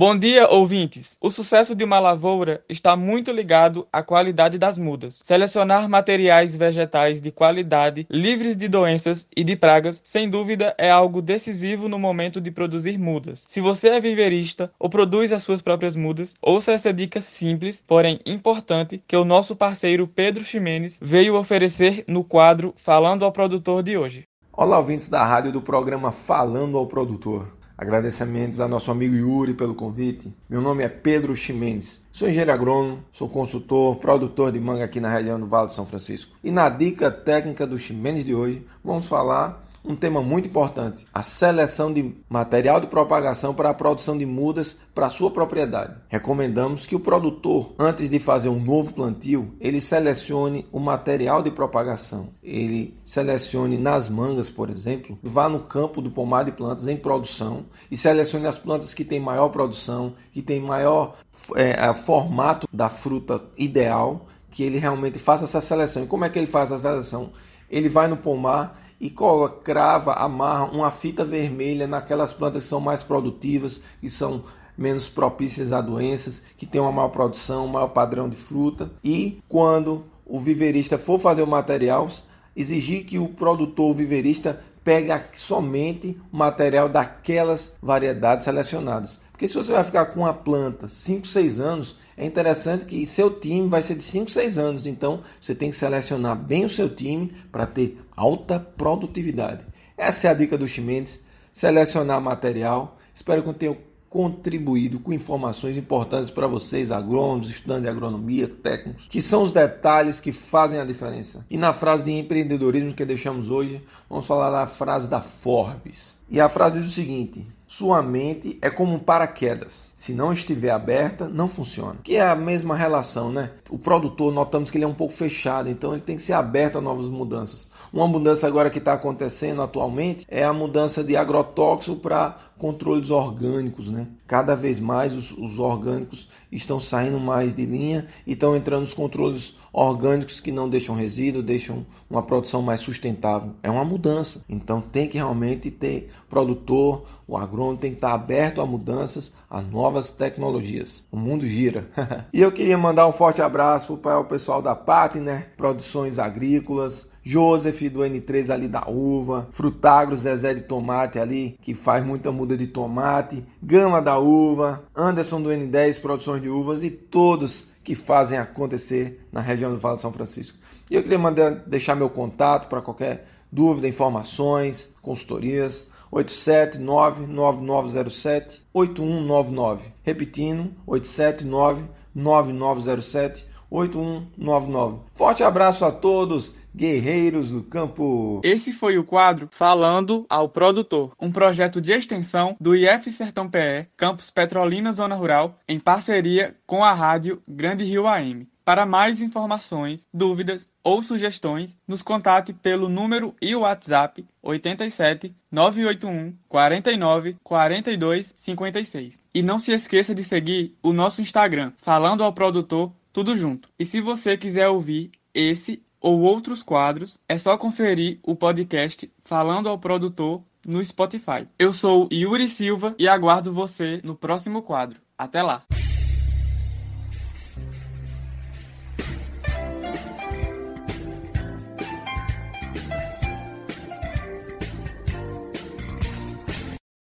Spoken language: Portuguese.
Bom dia, ouvintes! O sucesso de uma lavoura está muito ligado à qualidade das mudas. Selecionar materiais vegetais de qualidade, livres de doenças e de pragas, sem dúvida é algo decisivo no momento de produzir mudas. Se você é viverista ou produz as suas próprias mudas, ouça essa dica simples, porém importante, que o nosso parceiro Pedro Ximenes veio oferecer no quadro Falando ao Produtor de hoje. Olá, ouvintes da rádio do programa Falando ao Produtor. Agradecimentos a nosso amigo Yuri pelo convite. Meu nome é Pedro Ximenes. Sou engenheiro agrônomo, sou consultor, produtor de manga aqui na região do Vale do São Francisco. E na dica técnica do Ximenes de hoje, vamos falar um tema muito importante: a seleção de material de propagação para a produção de mudas para sua propriedade. Recomendamos que o produtor, antes de fazer um novo plantio, ele selecione o material de propagação. Ele selecione nas mangas, por exemplo, vá no campo do pomar de plantas em produção e selecione as plantas que têm maior produção, que têm maior é, formato da fruta ideal, que ele realmente faça essa seleção. E como é que ele faz essa seleção? Ele vai no pomar e crava, amarra uma fita vermelha naquelas plantas que são mais produtivas, que são menos propícias a doenças, que têm uma maior produção, um maior padrão de fruta. E quando o viverista for fazer o material, exigir que o produtor o viverista pegue somente o material daquelas variedades selecionadas. Porque se você vai ficar com uma planta 5, 6 anos, é interessante que seu time vai ser de 5, 6 anos. Então, você tem que selecionar bem o seu time para ter alta produtividade. Essa é a dica do Chimendes, selecionar material. Espero que tenha contribuído com informações importantes para vocês, agrônomos, estudantes de agronomia, técnicos, que são os detalhes que fazem a diferença. E na frase de empreendedorismo que deixamos hoje, vamos falar da frase da Forbes. E a frase diz o seguinte: sua mente é como um paraquedas. Se não estiver aberta, não funciona. Que é a mesma relação, né? O produtor, notamos que ele é um pouco fechado, então ele tem que ser aberto a novas mudanças. Uma mudança agora que está acontecendo atualmente é a mudança de agrotóxico para controles orgânicos, né? Cada vez mais os, os orgânicos estão saindo mais de linha e estão entrando os controles orgânicos que não deixam resíduo, deixam uma produção mais sustentável. É uma mudança. Então tem que realmente ter produtor, o agrônomo tem que estar aberto a mudanças, a novas tecnologias. O mundo gira. e eu queria mandar um forte abraço para o pessoal da Partner Produções Agrícolas, Joseph do N3 ali da uva, Frutagro Zezé de tomate ali, que faz muita muda de tomate, Gama da uva, Anderson do N10 Produções de Uvas e todos que fazem acontecer na região do Vale de São Francisco. E eu queria mandar, deixar meu contato para qualquer dúvida, informações, consultorias. 879-9907-8199. Repetindo, 879-9907-8199. Forte abraço a todos Guerreiros do Campo. Esse foi o quadro Falando ao Produtor, um projeto de extensão do IF Sertão PE, Campus Petrolina Zona Rural, em parceria com a rádio Grande Rio AM. Para mais informações, dúvidas ou sugestões, nos contate pelo número e WhatsApp 87 981 49 42 56. E não se esqueça de seguir o nosso Instagram, Falando ao Produtor, tudo junto. E se você quiser ouvir esse ou outros quadros, é só conferir o podcast Falando ao Produtor no Spotify. Eu sou Yuri Silva e aguardo você no próximo quadro. Até lá!